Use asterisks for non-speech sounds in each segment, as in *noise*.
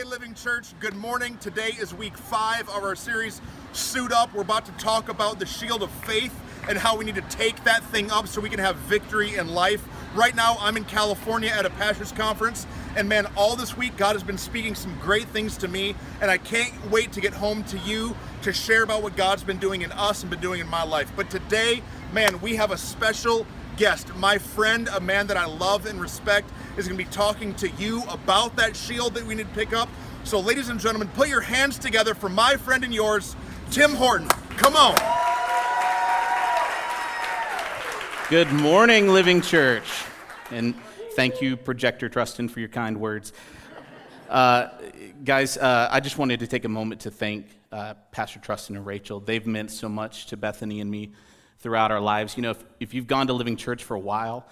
Hey, Living Church, good morning. Today is week five of our series, Suit Up. We're about to talk about the shield of faith and how we need to take that thing up so we can have victory in life. Right now, I'm in California at a pastor's conference, and man, all this week, God has been speaking some great things to me, and I can't wait to get home to you to share about what God's been doing in us and been doing in my life. But today, man, we have a special guest, my friend, a man that I love and respect, is going to be talking to you about that shield that we need to pick up. So, ladies and gentlemen, put your hands together for my friend and yours, Tim Horton. Come on. Good morning, Living Church. And thank you, Projector Trustin, for your kind words. Uh, guys, uh, I just wanted to take a moment to thank uh, Pastor Trustin and Rachel. They've meant so much to Bethany and me throughout our lives. You know, if, if you've gone to Living Church for a while,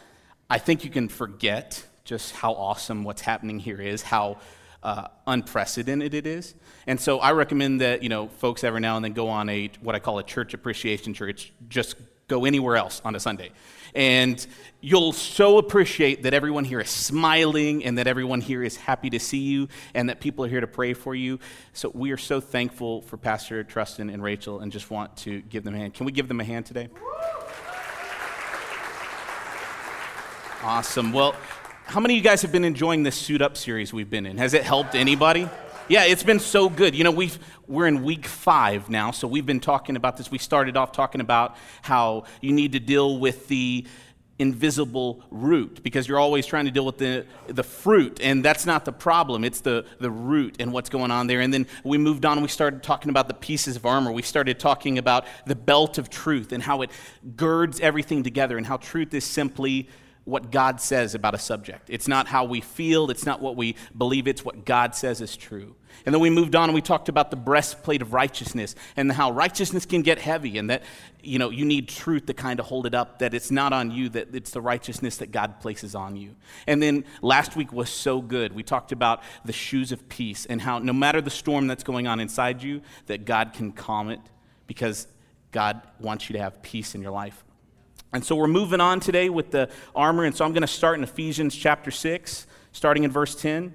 I think you can forget just how awesome what's happening here is, how uh, unprecedented it is. And so I recommend that, you know, folks every now and then go on a, what I call a church appreciation church, just go anywhere else on a Sunday. And you'll so appreciate that everyone here is smiling and that everyone here is happy to see you and that people are here to pray for you. So we are so thankful for Pastor Trustin and Rachel and just want to give them a hand. Can we give them a hand today? Awesome. Well, how many of you guys have been enjoying this suit up series we've been in? Has it helped anybody? Yeah, it's been so good. You know, we've, we're in week five now, so we've been talking about this. We started off talking about how you need to deal with the invisible root because you're always trying to deal with the, the fruit, and that's not the problem. It's the, the root and what's going on there. And then we moved on we started talking about the pieces of armor. We started talking about the belt of truth and how it girds everything together, and how truth is simply what God says about a subject. It's not how we feel, it's not what we believe, it's what God says is true. And then we moved on and we talked about the breastplate of righteousness and how righteousness can get heavy and that you know you need truth to kind of hold it up that it's not on you that it's the righteousness that God places on you. And then last week was so good. We talked about the shoes of peace and how no matter the storm that's going on inside you that God can calm it because God wants you to have peace in your life. And so we're moving on today with the armor. And so I'm going to start in Ephesians chapter 6, starting in verse 10.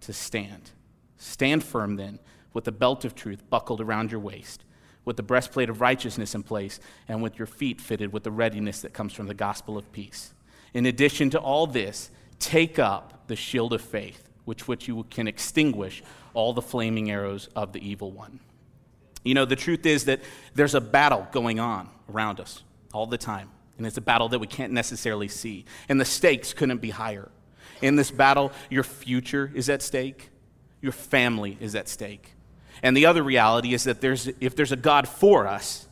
to stand. Stand firm then, with the belt of truth buckled around your waist, with the breastplate of righteousness in place, and with your feet fitted with the readiness that comes from the gospel of peace. In addition to all this, take up the shield of faith, which which you can extinguish all the flaming arrows of the evil one. You know, the truth is that there's a battle going on around us all the time. And it's a battle that we can't necessarily see. And the stakes couldn't be higher. In this battle, your future is at stake, your family is at stake. And the other reality is that there's, if there's a God for us,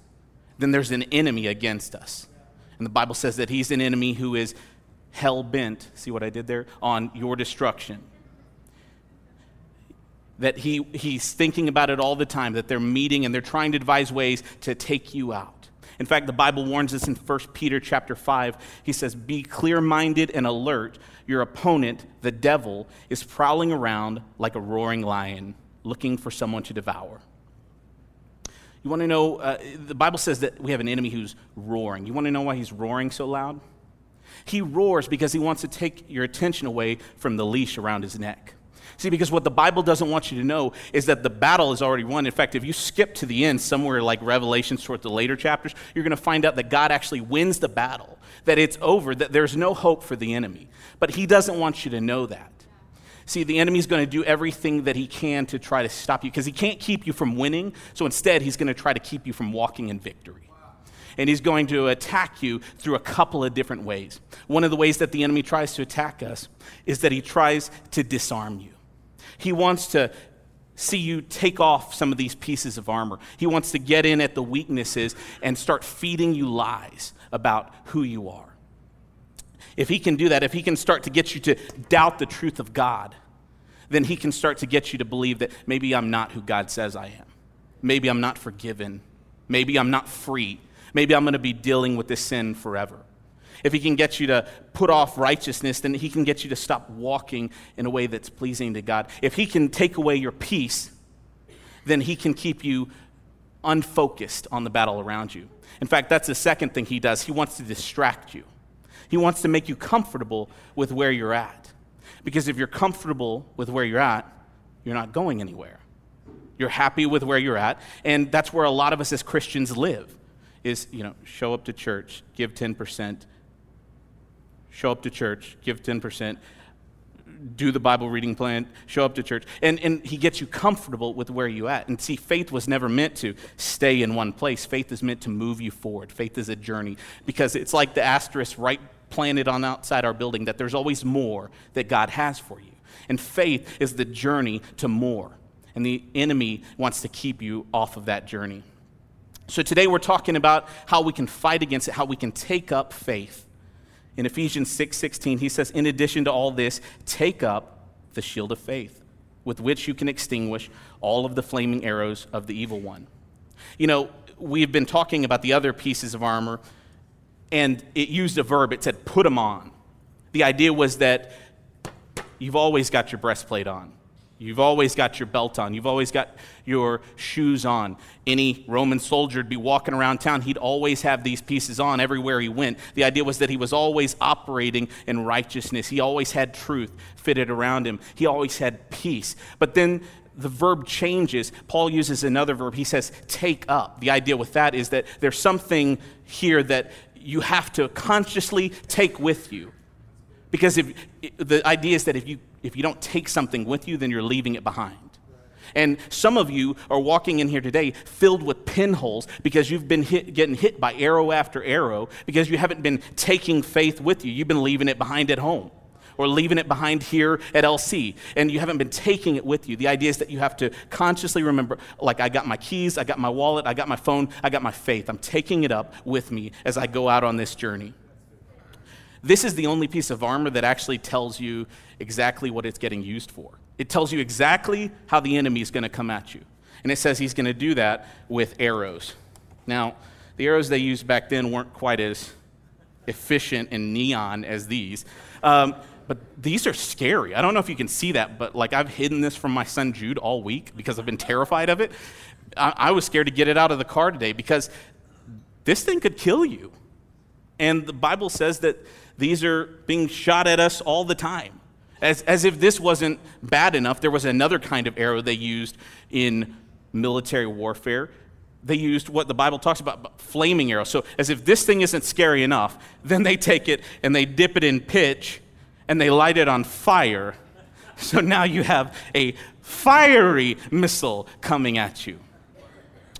then there's an enemy against us. And the Bible says that he's an enemy who is hell bent, see what I did there, on your destruction. That he, he's thinking about it all the time, that they're meeting and they're trying to devise ways to take you out. In fact, the Bible warns us in 1 Peter chapter 5. He says, Be clear minded and alert. Your opponent, the devil, is prowling around like a roaring lion, looking for someone to devour. You want to know, uh, the Bible says that we have an enemy who's roaring. You want to know why he's roaring so loud? He roars because he wants to take your attention away from the leash around his neck. See, because what the Bible doesn't want you to know is that the battle is already won. In fact, if you skip to the end, somewhere like Revelations toward the later chapters, you're going to find out that God actually wins the battle, that it's over, that there's no hope for the enemy. But He doesn't want you to know that. See, the enemy's going to do everything that he can to try to stop you because he can't keep you from winning. So instead, he's going to try to keep you from walking in victory. And he's going to attack you through a couple of different ways. One of the ways that the enemy tries to attack us is that he tries to disarm you. He wants to see you take off some of these pieces of armor. He wants to get in at the weaknesses and start feeding you lies about who you are. If he can do that, if he can start to get you to doubt the truth of God, then he can start to get you to believe that maybe I'm not who God says I am. Maybe I'm not forgiven. Maybe I'm not free. Maybe I'm going to be dealing with this sin forever. If he can get you to put off righteousness, then he can get you to stop walking in a way that's pleasing to God. If he can take away your peace, then he can keep you unfocused on the battle around you. In fact, that's the second thing he does. He wants to distract you, he wants to make you comfortable with where you're at. Because if you're comfortable with where you're at, you're not going anywhere. You're happy with where you're at, and that's where a lot of us as Christians live. Is, you know, show up to church, give 10%, show up to church, give 10%, do the Bible reading plan, show up to church. And, and he gets you comfortable with where you at. And see, faith was never meant to stay in one place. Faith is meant to move you forward. Faith is a journey because it's like the asterisk right planted on outside our building that there's always more that God has for you. And faith is the journey to more. And the enemy wants to keep you off of that journey. So today we're talking about how we can fight against it, how we can take up faith. In Ephesians 6 16, he says, In addition to all this, take up the shield of faith, with which you can extinguish all of the flaming arrows of the evil one. You know, we've been talking about the other pieces of armor, and it used a verb. It said, put them on. The idea was that you've always got your breastplate on. You've always got your belt on. You've always got your shoes on. Any Roman soldier would be walking around town, he'd always have these pieces on everywhere he went. The idea was that he was always operating in righteousness. He always had truth fitted around him. He always had peace. But then the verb changes. Paul uses another verb. He says, take up. The idea with that is that there's something here that you have to consciously take with you. Because if, the idea is that if you, if you don't take something with you, then you're leaving it behind. And some of you are walking in here today filled with pinholes because you've been hit, getting hit by arrow after arrow because you haven't been taking faith with you. You've been leaving it behind at home or leaving it behind here at LC, and you haven't been taking it with you. The idea is that you have to consciously remember like, I got my keys, I got my wallet, I got my phone, I got my faith. I'm taking it up with me as I go out on this journey. This is the only piece of armor that actually tells you exactly what it's getting used for. It tells you exactly how the enemy is going to come at you. And it says he's going to do that with arrows. Now, the arrows they used back then weren't quite as efficient and neon as these. Um, but these are scary. I don't know if you can see that, but like I've hidden this from my son Jude all week because I've been terrified of it. I, I was scared to get it out of the car today because this thing could kill you. And the Bible says that these are being shot at us all the time. As, as if this wasn't bad enough, there was another kind of arrow they used in military warfare. They used what the Bible talks about flaming arrows. So, as if this thing isn't scary enough, then they take it and they dip it in pitch and they light it on fire. *laughs* So now you have a fiery missile coming at you.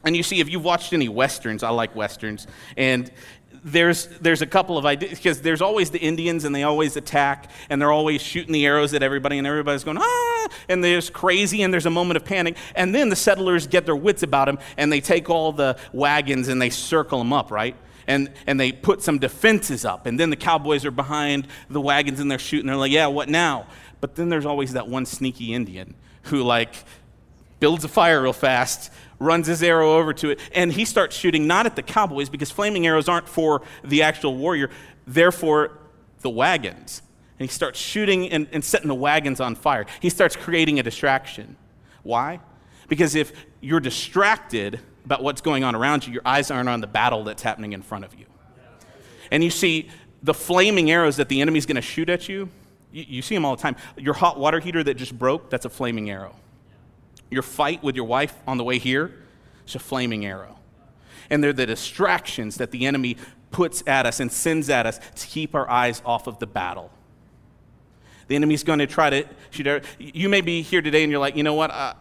And you see, if you've watched any westerns, I like westerns, and there's, there's a couple of ideas because there's always the Indians and they always attack and they're always shooting the arrows at everybody and everybody's going, ah, and there's crazy and there's a moment of panic. And then the settlers get their wits about them and they take all the wagons and they circle them up, right? And, and they put some defenses up. And then the cowboys are behind the wagons and they're shooting. They're like, yeah, what now? But then there's always that one sneaky Indian who, like, builds a fire real fast, runs his arrow over to it, and he starts shooting not at the cowboys because flaming arrows aren't for the actual warrior, they're for the wagons. And he starts shooting and, and setting the wagons on fire. He starts creating a distraction. Why? Because if you're distracted about what's going on around you, your eyes aren't on the battle that's happening in front of you. And you see the flaming arrows that the enemy's going to shoot at you, you, you see them all the time. Your hot water heater that just broke, that's a flaming arrow. Your fight with your wife on the way here is a flaming arrow. And they're the distractions that the enemy puts at us and sends at us to keep our eyes off of the battle. The enemy's going to try to shoot. You may be here today and you're like, you know what? I,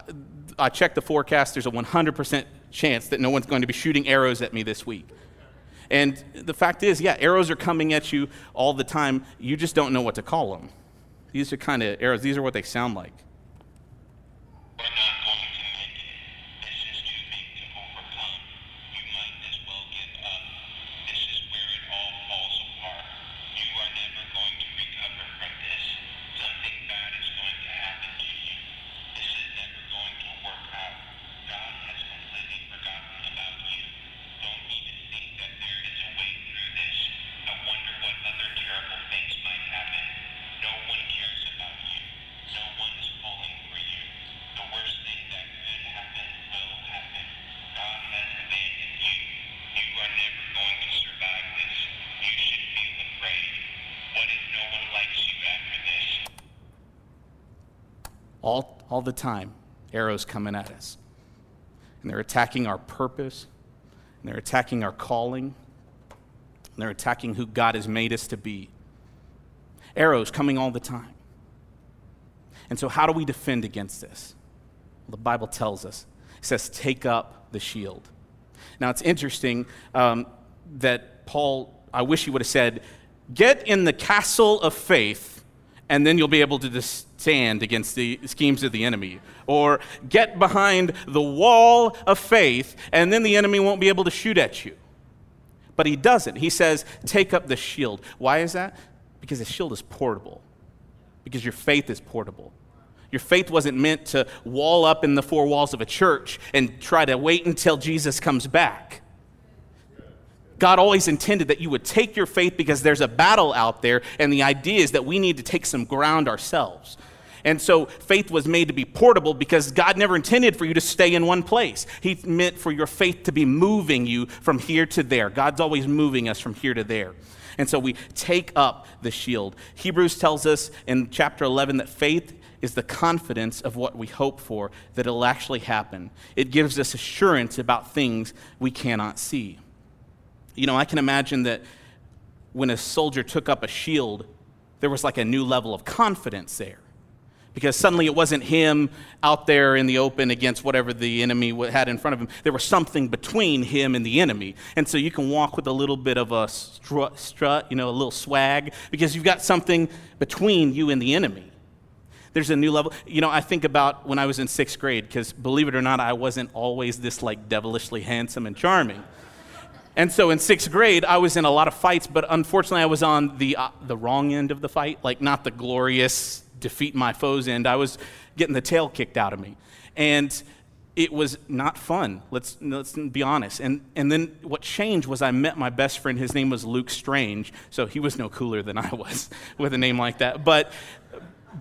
I checked the forecast. There's a 100% chance that no one's going to be shooting arrows at me this week. And the fact is, yeah, arrows are coming at you all the time. You just don't know what to call them. These are kind of arrows, these are what they sound like. All, all the time, arrows coming at us. And they're attacking our purpose, and they're attacking our calling, and they're attacking who God has made us to be. Arrows coming all the time. And so, how do we defend against this? Well, the Bible tells us it says, take up the shield. Now, it's interesting um, that Paul, I wish he would have said, get in the castle of faith, and then you'll be able to stand against the schemes of the enemy. Or get behind the wall of faith, and then the enemy won't be able to shoot at you. But he doesn't. He says, take up the shield. Why is that? Because the shield is portable, because your faith is portable. Your faith wasn't meant to wall up in the four walls of a church and try to wait until Jesus comes back. God always intended that you would take your faith because there's a battle out there, and the idea is that we need to take some ground ourselves. And so faith was made to be portable because God never intended for you to stay in one place. He meant for your faith to be moving you from here to there. God's always moving us from here to there. And so we take up the shield. Hebrews tells us in chapter 11 that faith is the confidence of what we hope for, that it'll actually happen. It gives us assurance about things we cannot see. You know, I can imagine that when a soldier took up a shield, there was like a new level of confidence there. Because suddenly it wasn't him out there in the open against whatever the enemy had in front of him. There was something between him and the enemy. And so you can walk with a little bit of a strut, strut you know, a little swag, because you've got something between you and the enemy there's a new level. You know, I think about when I was in sixth grade, because believe it or not, I wasn't always this like devilishly handsome and charming. And so in sixth grade, I was in a lot of fights, but unfortunately, I was on the, uh, the wrong end of the fight, like not the glorious defeat my foes end. I was getting the tail kicked out of me. And it was not fun. Let's, let's be honest. And, and then what changed was I met my best friend. His name was Luke Strange. So he was no cooler than I was *laughs* with a name like that. But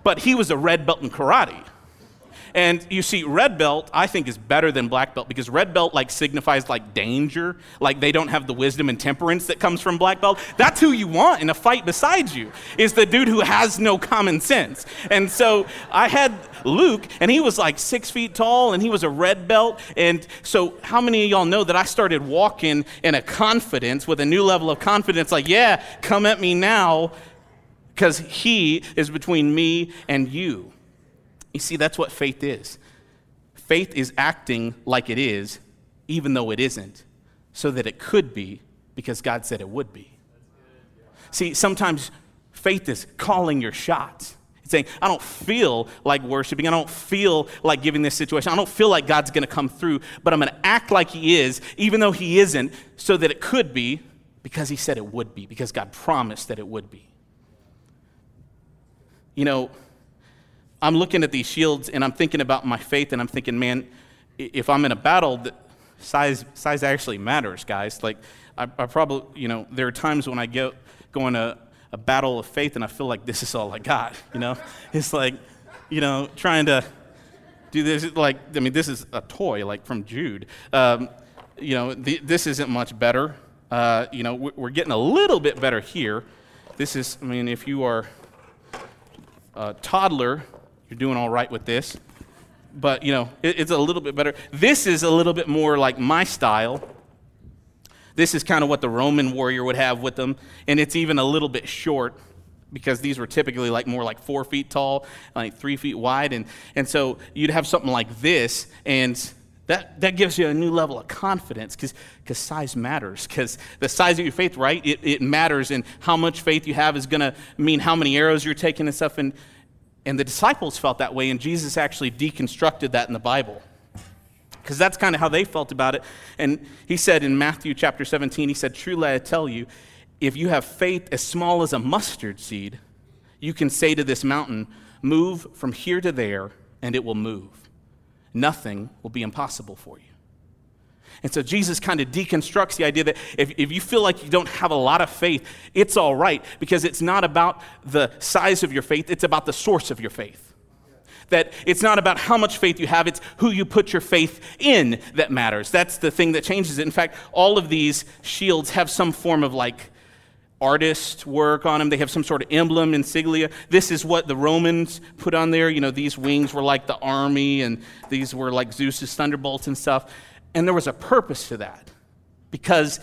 but he was a red belt in karate. And you see, red belt, I think, is better than black belt because red belt like signifies like danger, like they don't have the wisdom and temperance that comes from black belt. That's who you want in a fight besides you, is the dude who has no common sense. And so I had Luke, and he was like six feet tall, and he was a red belt. And so, how many of y'all know that I started walking in a confidence with a new level of confidence, like, yeah, come at me now because He is between me and you. You see, that's what faith is. Faith is acting like it is, even though it isn't, so that it could be because God said it would be. See, sometimes faith is calling your shots. It's saying, I don't feel like worshiping. I don't feel like giving this situation. I don't feel like God's going to come through, but I'm going to act like He is, even though He isn't, so that it could be because He said it would be, because God promised that it would be you know, I'm looking at these shields and I'm thinking about my faith and I'm thinking, man, if I'm in a battle, size, size actually matters, guys. Like, I, I probably, you know, there are times when I go, go in a, a battle of faith and I feel like this is all I got, *laughs* you know? It's like, you know, trying to do this, like, I mean, this is a toy, like from Jude. Um, you know, the, this isn't much better. Uh, you know, we're getting a little bit better here. This is, I mean, if you are a toddler, you're doing all right with this. But, you know, it, it's a little bit better. This is a little bit more like my style. This is kind of what the Roman warrior would have with them. And it's even a little bit short because these were typically like more like four feet tall, like three feet wide. And, and so you'd have something like this, and that, that gives you a new level of confidence because size matters. Because the size of your faith, right? It, it matters. And how much faith you have is going to mean how many arrows you're taking and stuff. And, and the disciples felt that way. And Jesus actually deconstructed that in the Bible. Because that's kind of how they felt about it. And he said in Matthew chapter 17, he said, Truly I tell you, if you have faith as small as a mustard seed, you can say to this mountain, Move from here to there, and it will move nothing will be impossible for you. And so Jesus kind of deconstructs the idea that if, if you feel like you don't have a lot of faith, it's all right because it's not about the size of your faith, it's about the source of your faith. That it's not about how much faith you have, it's who you put your faith in that matters. That's the thing that changes it. In fact, all of these shields have some form of like artist work on them. They have some sort of emblem, insignia. This is what the Romans put on there. You know, these wings were like the army, and these were like Zeus's thunderbolts and stuff. And there was a purpose to that because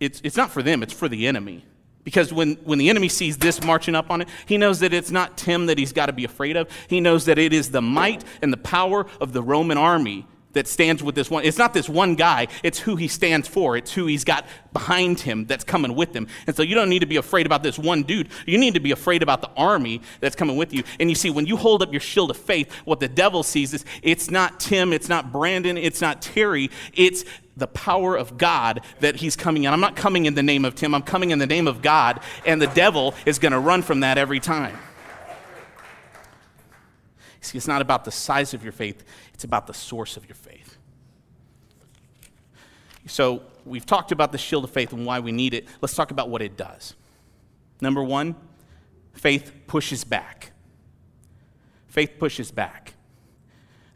it's, it's not for them, it's for the enemy. Because when, when the enemy sees this marching up on it, he knows that it's not Tim that he's got to be afraid of. He knows that it is the might and the power of the Roman army that stands with this one. It's not this one guy, it's who he stands for. It's who he's got behind him that's coming with him. And so you don't need to be afraid about this one dude. You need to be afraid about the army that's coming with you. And you see, when you hold up your shield of faith, what the devil sees is it's not Tim, it's not Brandon, it's not Terry, it's the power of God that he's coming in. I'm not coming in the name of Tim, I'm coming in the name of God. And the devil is going to run from that every time. See, it's not about the size of your faith, it's about the source of your faith. So, we've talked about the shield of faith and why we need it. Let's talk about what it does. Number one, faith pushes back. Faith pushes back.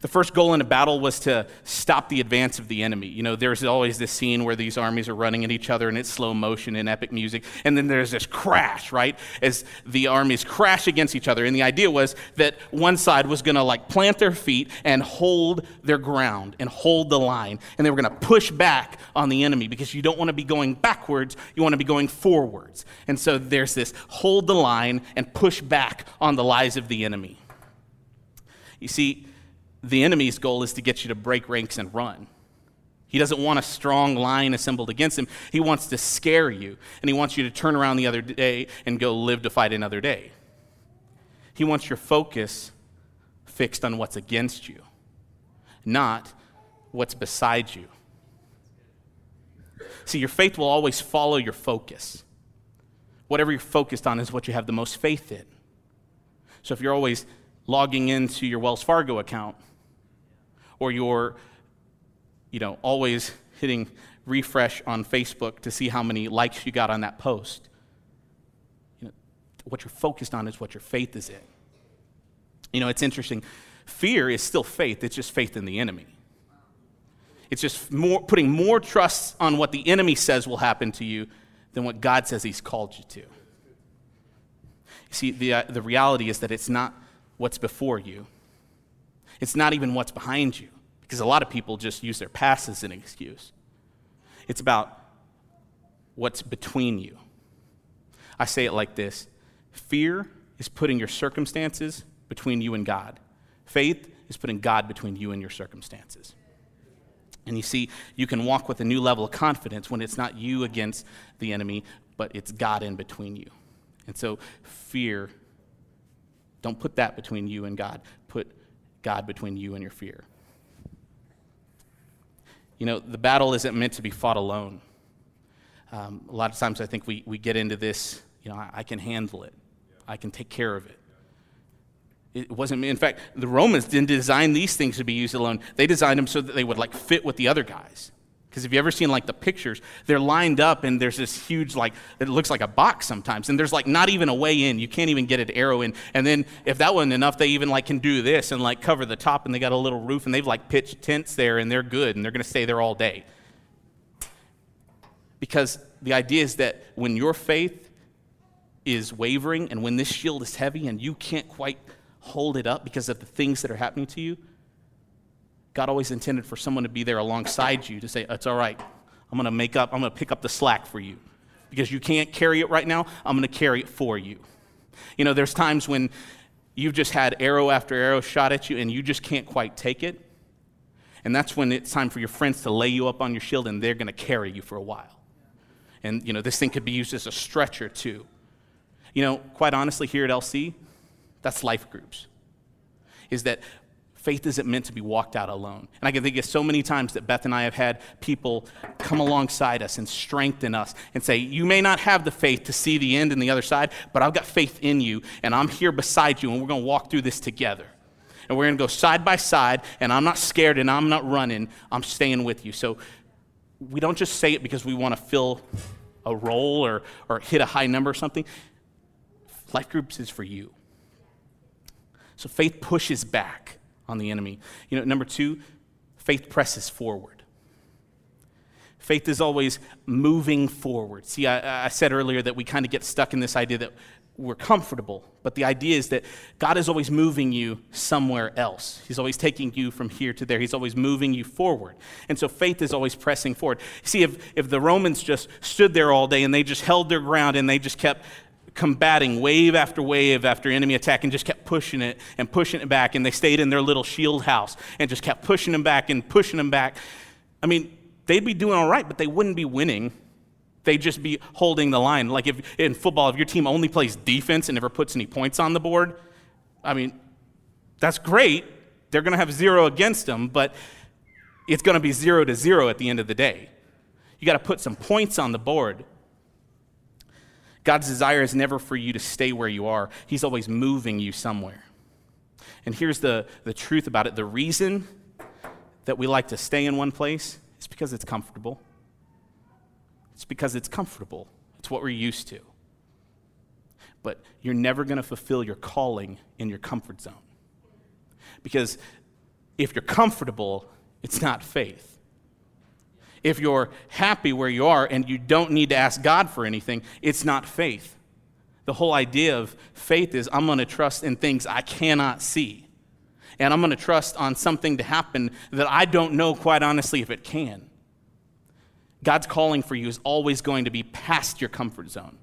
The first goal in a battle was to stop the advance of the enemy. You know, there's always this scene where these armies are running at each other and it's slow motion and epic music. And then there's this crash, right? As the armies crash against each other. And the idea was that one side was going to like plant their feet and hold their ground and hold the line. And they were going to push back on the enemy because you don't want to be going backwards, you want to be going forwards. And so there's this hold the line and push back on the lies of the enemy. You see, the enemy's goal is to get you to break ranks and run. He doesn't want a strong line assembled against him. He wants to scare you, and he wants you to turn around the other day and go live to fight another day. He wants your focus fixed on what's against you, not what's beside you. See, your faith will always follow your focus. Whatever you're focused on is what you have the most faith in. So if you're always logging into your Wells Fargo account, or you're, you know, always hitting refresh on Facebook to see how many likes you got on that post. You know, what you're focused on is what your faith is in. You know, it's interesting. Fear is still faith, it's just faith in the enemy. It's just more, putting more trust on what the enemy says will happen to you than what God says he's called you to. You see, the, uh, the reality is that it's not what's before you, it's not even what's behind you, because a lot of people just use their past as an excuse. It's about what's between you. I say it like this fear is putting your circumstances between you and God, faith is putting God between you and your circumstances. And you see, you can walk with a new level of confidence when it's not you against the enemy, but it's God in between you. And so, fear, don't put that between you and God. Put God between you and your fear. You know, the battle isn't meant to be fought alone. Um, a lot of times I think we, we get into this, you know, I, I can handle it, I can take care of it. It wasn't, in fact, the Romans didn't design these things to be used alone. They designed them so that they would like fit with the other guys. Because if you ever seen like the pictures, they're lined up and there's this huge, like, it looks like a box sometimes. And there's like not even a way in. You can't even get an arrow in. And then if that wasn't enough, they even like can do this and like cover the top and they got a little roof and they've like pitched tents there and they're good and they're going to stay there all day. Because the idea is that when your faith is wavering and when this shield is heavy and you can't quite hold it up because of the things that are happening to you, God always intended for someone to be there alongside you to say, It's all right. I'm going to make up, I'm going to pick up the slack for you. Because you can't carry it right now, I'm going to carry it for you. You know, there's times when you've just had arrow after arrow shot at you and you just can't quite take it. And that's when it's time for your friends to lay you up on your shield and they're going to carry you for a while. And, you know, this thing could be used as a stretcher too. You know, quite honestly, here at LC, that's life groups. Is that faith isn't meant to be walked out alone. And I can think of so many times that Beth and I have had people come alongside us and strengthen us and say, You may not have the faith to see the end and the other side, but I've got faith in you, and I'm here beside you, and we're going to walk through this together. And we're going to go side by side, and I'm not scared and I'm not running. I'm staying with you. So we don't just say it because we want to fill a role or, or hit a high number or something. Life groups is for you. So faith pushes back on the enemy. You know, number two, faith presses forward. Faith is always moving forward. See, I, I said earlier that we kind of get stuck in this idea that we're comfortable, but the idea is that God is always moving you somewhere else. He's always taking you from here to there. He's always moving you forward. And so faith is always pressing forward. See, if, if the Romans just stood there all day and they just held their ground and they just kept combating wave after wave after enemy attack and just kept pushing it and pushing it back, and they stayed in their little shield house and just kept pushing them back and pushing them back, I mean, they'd be doing all right, but they wouldn't be winning they'd just be holding the line. Like if in football, if your team only plays defense and never puts any points on the board, I mean, that's great. They're going to have zero against them, but it's going to be zero to zero at the end of the day. You got to put some points on the board. God's desire is never for you to stay where you are, He's always moving you somewhere. And here's the, the truth about it the reason that we like to stay in one place is because it's comfortable. It's because it's comfortable, it's what we're used to. But you're never going to fulfill your calling in your comfort zone. Because if you're comfortable, it's not faith. If you're happy where you are and you don't need to ask God for anything, it's not faith. The whole idea of faith is I'm going to trust in things I cannot see. And I'm going to trust on something to happen that I don't know, quite honestly, if it can. God's calling for you is always going to be past your comfort zone.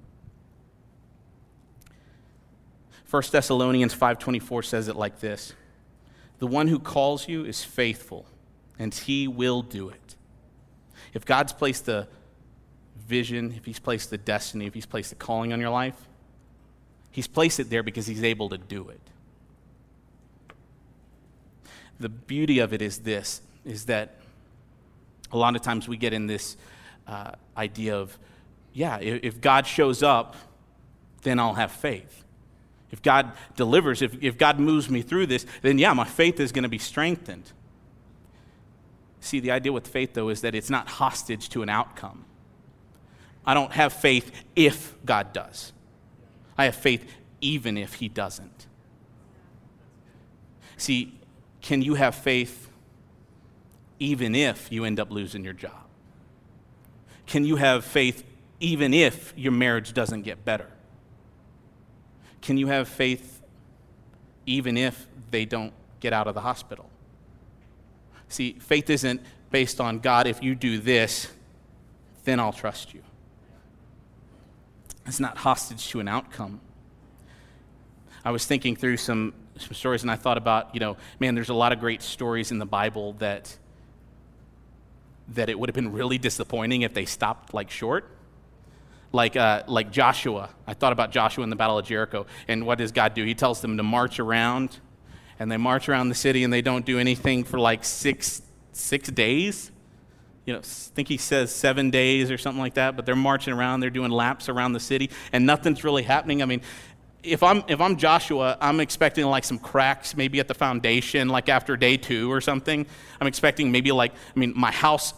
1 Thessalonians 5:24 says it like this. The one who calls you is faithful, and he will do it. If God's placed a vision, if he's placed a destiny, if he's placed a calling on your life, he's placed it there because he's able to do it. The beauty of it is this is that a lot of times we get in this uh, idea of, yeah, if, if God shows up, then I'll have faith. If God delivers, if, if God moves me through this, then yeah, my faith is going to be strengthened. See, the idea with faith, though, is that it's not hostage to an outcome. I don't have faith if God does, I have faith even if He doesn't. See, can you have faith even if you end up losing your job? Can you have faith even if your marriage doesn't get better? Can you have faith even if they don't get out of the hospital? See, faith isn't based on God, if you do this, then I'll trust you. It's not hostage to an outcome. I was thinking through some, some stories and I thought about, you know, man, there's a lot of great stories in the Bible that that it would have been really disappointing if they stopped like short. Like, uh, like Joshua. I thought about Joshua in the Battle of Jericho. And what does God do? He tells them to march around, and they march around the city and they don't do anything for like six, six days. You know, I think he says seven days or something like that, but they're marching around, they're doing laps around the city, and nothing's really happening. I mean, if I'm if I'm Joshua, I'm expecting like some cracks maybe at the foundation, like after day two or something. I'm expecting maybe like I mean my house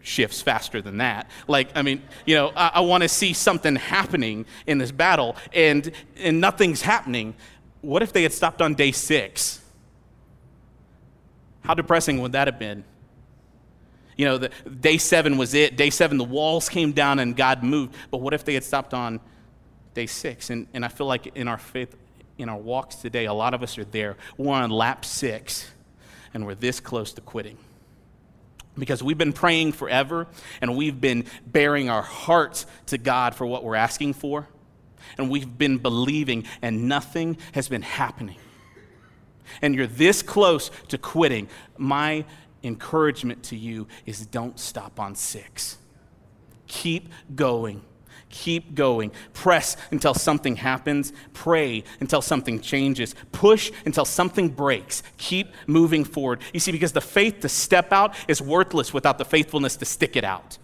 shifts faster than that. Like I mean, you know, I, I want to see something happening in this battle, and and nothing's happening. What if they had stopped on day six? How depressing would that have been? You know, the, day seven was it. Day seven, the walls came down and God moved. But what if they had stopped on day six. And, and I feel like in our faith, in our walks today, a lot of us are there. We're on lap six, and we're this close to quitting. Because we've been praying forever, and we've been bearing our hearts to God for what we're asking for, and we've been believing, and nothing has been happening. And you're this close to quitting. My encouragement to you is don't stop on six. Keep going. Keep going. Press until something happens. Pray until something changes. Push until something breaks. Keep moving forward. You see, because the faith to step out is worthless without the faithfulness to stick it out.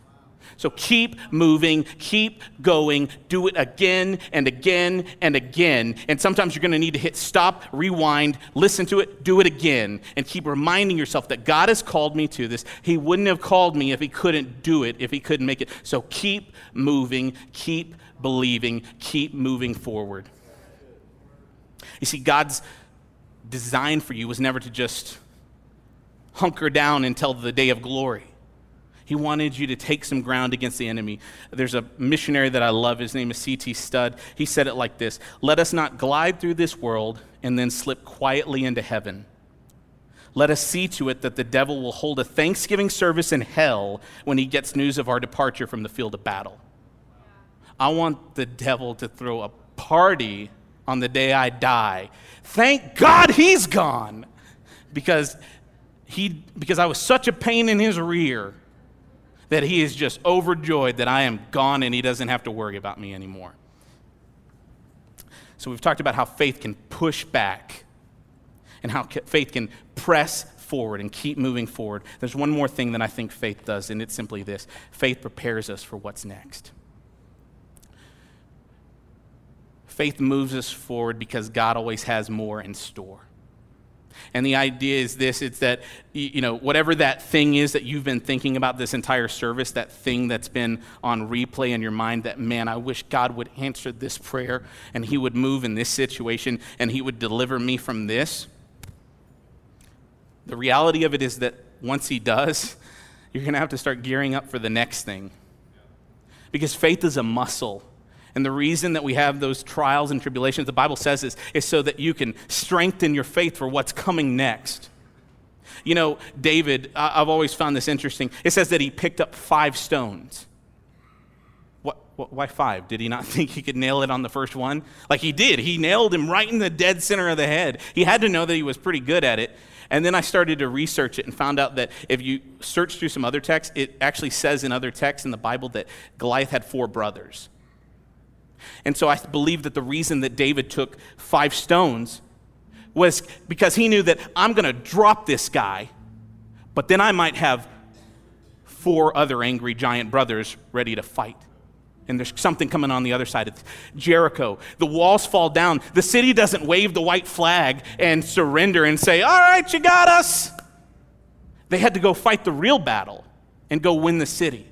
So keep moving, keep going, do it again and again and again. And sometimes you're going to need to hit stop, rewind, listen to it, do it again, and keep reminding yourself that God has called me to this. He wouldn't have called me if He couldn't do it, if He couldn't make it. So keep moving, keep believing, keep moving forward. You see, God's design for you was never to just hunker down until the day of glory. He wanted you to take some ground against the enemy. There's a missionary that I love. His name is C.T. Studd. He said it like this Let us not glide through this world and then slip quietly into heaven. Let us see to it that the devil will hold a thanksgiving service in hell when he gets news of our departure from the field of battle. I want the devil to throw a party on the day I die. Thank God he's gone because, he, because I was such a pain in his rear that he is just overjoyed that I am gone and he doesn't have to worry about me anymore. So, we've talked about how faith can push back and how faith can press forward and keep moving forward. There's one more thing that I think faith does, and it's simply this faith prepares us for what's next. Faith moves us forward because God always has more in store. And the idea is this it's that, you know, whatever that thing is that you've been thinking about this entire service, that thing that's been on replay in your mind, that, man, I wish God would answer this prayer and He would move in this situation and He would deliver me from this. The reality of it is that once He does, you're going to have to start gearing up for the next thing. Because faith is a muscle and the reason that we have those trials and tribulations, the Bible says, is, is so that you can strengthen your faith for what's coming next. You know, David, I've always found this interesting. It says that he picked up five stones. What, what, why five? Did he not *laughs* think he could nail it on the first one? Like he did. He nailed him right in the dead center of the head. He had to know that he was pretty good at it. And then I started to research it and found out that if you search through some other texts, it actually says in other texts in the Bible that Goliath had four brothers. And so I believe that the reason that David took five stones was because he knew that I'm going to drop this guy, but then I might have four other angry giant brothers ready to fight. And there's something coming on the other side of Jericho. The walls fall down. The city doesn't wave the white flag and surrender and say, All right, you got us. They had to go fight the real battle and go win the city.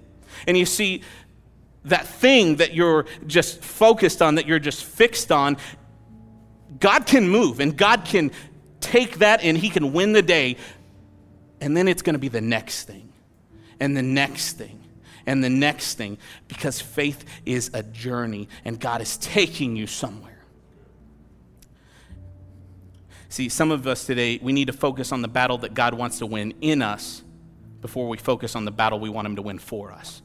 And you see, that thing that you're just focused on, that you're just fixed on, God can move and God can take that and He can win the day. And then it's going to be the next thing, and the next thing, and the next thing, because faith is a journey and God is taking you somewhere. See, some of us today, we need to focus on the battle that God wants to win in us before we focus on the battle we want Him to win for us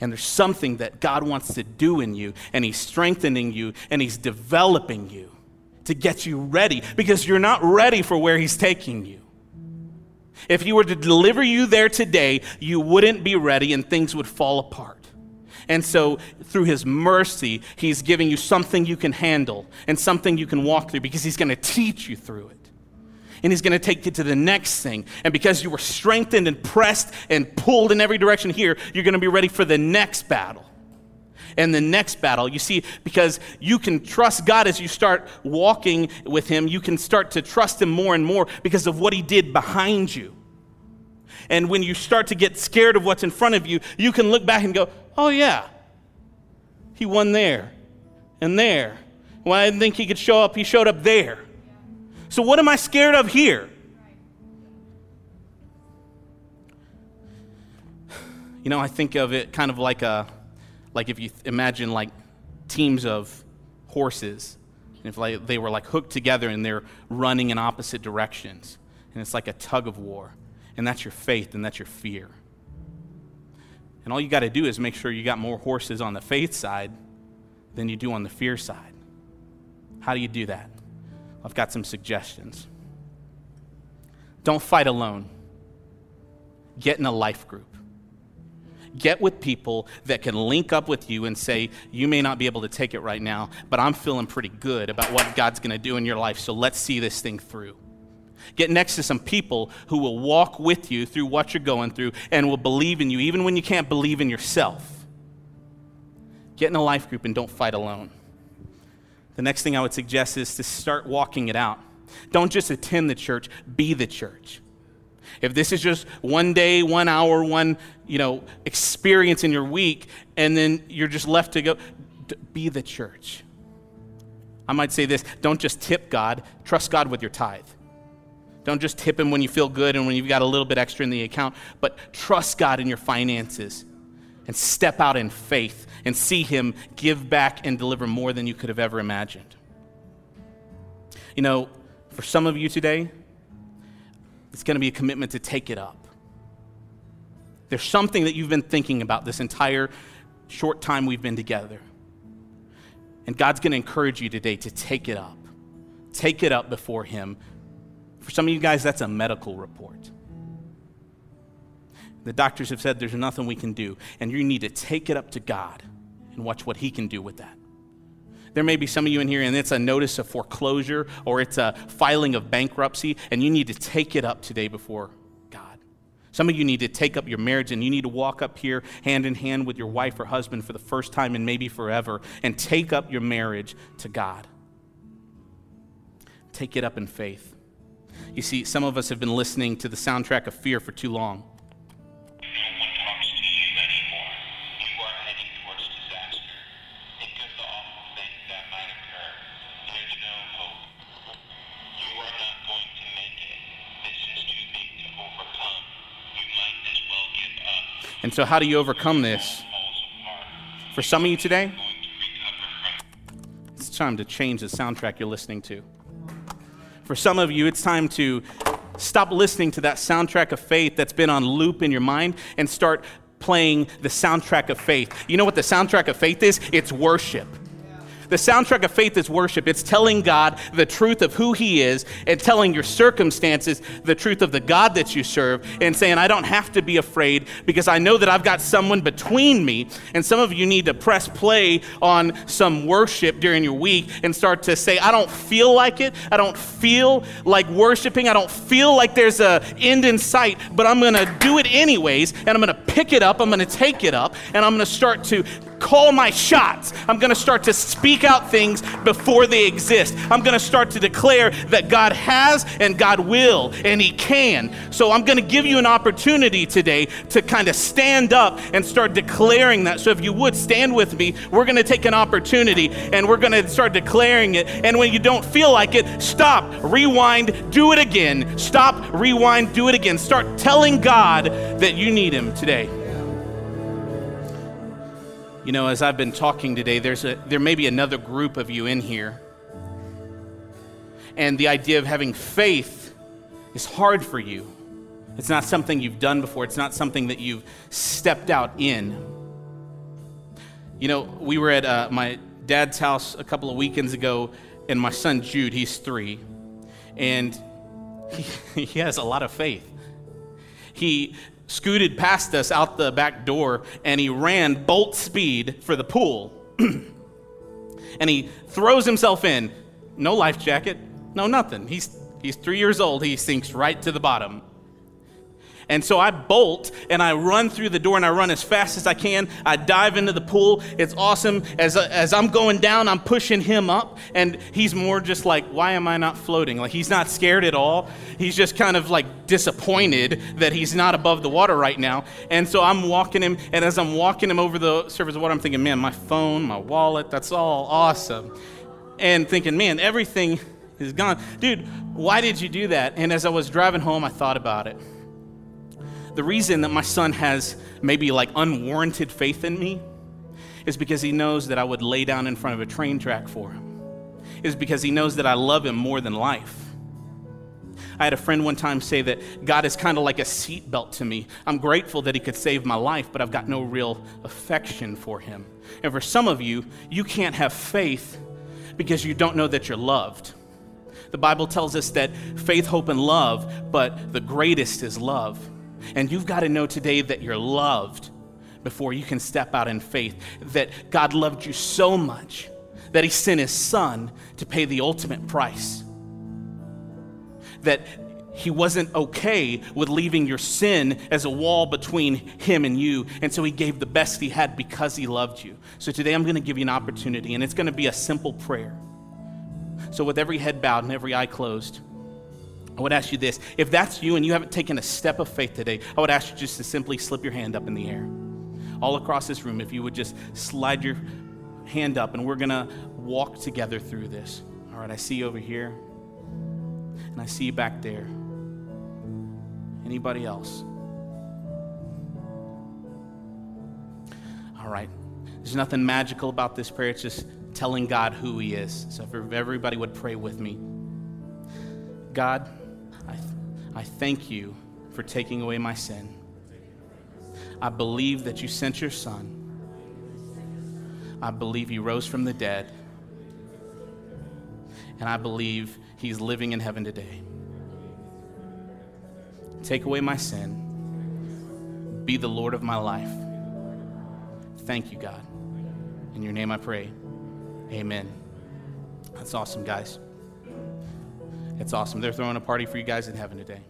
and there's something that God wants to do in you, and He's strengthening you, and He's developing you to get you ready because you're not ready for where He's taking you. If He were to deliver you there today, you wouldn't be ready and things would fall apart. And so, through His mercy, He's giving you something you can handle and something you can walk through because He's going to teach you through it and He's going to take you to the next thing. And because you were strengthened and pressed and pulled in every direction here, you're going to be ready for the next battle. And the next battle, you see, because you can trust God as you start walking with Him, you can start to trust Him more and more because of what He did behind you. And when you start to get scared of what's in front of you, you can look back and go, oh, yeah, He won there and there. Well, I didn't think He could show up, He showed up there. So, what am I scared of here? You know, I think of it kind of like a, like if you imagine like teams of horses, if like they were like hooked together and they're running in opposite directions, and it's like a tug of war, and that's your faith and that's your fear. And all you got to do is make sure you got more horses on the faith side than you do on the fear side. How do you do that? I've got some suggestions. Don't fight alone. Get in a life group. Get with people that can link up with you and say, You may not be able to take it right now, but I'm feeling pretty good about what God's going to do in your life, so let's see this thing through. Get next to some people who will walk with you through what you're going through and will believe in you, even when you can't believe in yourself. Get in a life group and don't fight alone. The next thing I would suggest is to start walking it out. Don't just attend the church, be the church. If this is just one day, one hour, one, you know, experience in your week and then you're just left to go be the church. I might say this, don't just tip God, trust God with your tithe. Don't just tip him when you feel good and when you've got a little bit extra in the account, but trust God in your finances and step out in faith and see him give back and deliver more than you could have ever imagined. You know, for some of you today, it's going to be a commitment to take it up. There's something that you've been thinking about this entire short time we've been together. And God's going to encourage you today to take it up. Take it up before Him. For some of you guys, that's a medical report. The doctors have said there's nothing we can do, and you need to take it up to God and watch what He can do with that. There may be some of you in here, and it's a notice of foreclosure or it's a filing of bankruptcy, and you need to take it up today before God. some of you need to take up your marriage and you need to walk up here hand in hand with your wife or husband for the first time and maybe forever and take up your marriage to God. Take it up in faith. You see, some of us have been listening to the soundtrack of fear for too long. And so, how do you overcome this? For some of you today, it's time to change the soundtrack you're listening to. For some of you, it's time to stop listening to that soundtrack of faith that's been on loop in your mind and start playing the soundtrack of faith. You know what the soundtrack of faith is? It's worship. The soundtrack of faith is worship. It's telling God the truth of who He is and telling your circumstances the truth of the God that you serve and saying, I don't have to be afraid because I know that I've got someone between me. And some of you need to press play on some worship during your week and start to say, I don't feel like it. I don't feel like worshiping. I don't feel like there's a end in sight, but I'm going to do it anyways. And I'm going to pick it up. I'm going to take it up and I'm going to start to call my shots. I'm going to start to speak out things before they exist. I'm going to start to declare that God has and God will and He can. So I'm going to give you an opportunity today to kind of stand up and start declaring that. So if you would stand with me, we're going to take an opportunity and we're going to start declaring it. And when you don't feel like it, stop, rewind, do it again. Stop, rewind, do it again. Start telling God that you need Him today. You know, as I've been talking today, there's a, there may be another group of you in here. And the idea of having faith is hard for you. It's not something you've done before, it's not something that you've stepped out in. You know, we were at uh, my dad's house a couple of weekends ago, and my son Jude, he's three, and *laughs* he, he has a lot of faith. He scooted past us out the back door and he ran bolt speed for the pool. *clears throat* and he throws himself in. No life jacket, no nothing. He's, he's three years old. He sinks right to the bottom. And so I bolt and I run through the door and I run as fast as I can. I dive into the pool. It's awesome. As, uh, as I'm going down, I'm pushing him up. And he's more just like, why am I not floating? Like he's not scared at all. He's just kind of like disappointed that he's not above the water right now. And so I'm walking him. And as I'm walking him over the surface of water, I'm thinking, man, my phone, my wallet, that's all awesome. And thinking, man, everything is gone. Dude, why did you do that? And as I was driving home, I thought about it the reason that my son has maybe like unwarranted faith in me is because he knows that I would lay down in front of a train track for him. Is because he knows that I love him more than life. I had a friend one time say that God is kind of like a seatbelt to me. I'm grateful that he could save my life, but I've got no real affection for him. And for some of you, you can't have faith because you don't know that you're loved. The Bible tells us that faith, hope, and love, but the greatest is love. And you've got to know today that you're loved before you can step out in faith. That God loved you so much that He sent His Son to pay the ultimate price. That He wasn't okay with leaving your sin as a wall between Him and you. And so He gave the best He had because He loved you. So today I'm going to give you an opportunity, and it's going to be a simple prayer. So, with every head bowed and every eye closed, I would ask you this if that's you and you haven't taken a step of faith today, I would ask you just to simply slip your hand up in the air. All across this room, if you would just slide your hand up, and we're going to walk together through this. All right, I see you over here, and I see you back there. Anybody else? All right. There's nothing magical about this prayer. It's just telling God who He is. So if everybody would pray with me. God, I thank you for taking away my sin. I believe that you sent your Son. I believe he rose from the dead. And I believe he's living in heaven today. Take away my sin. Be the Lord of my life. Thank you, God. In your name I pray. Amen. That's awesome, guys. It's awesome. They're throwing a party for you guys in heaven today.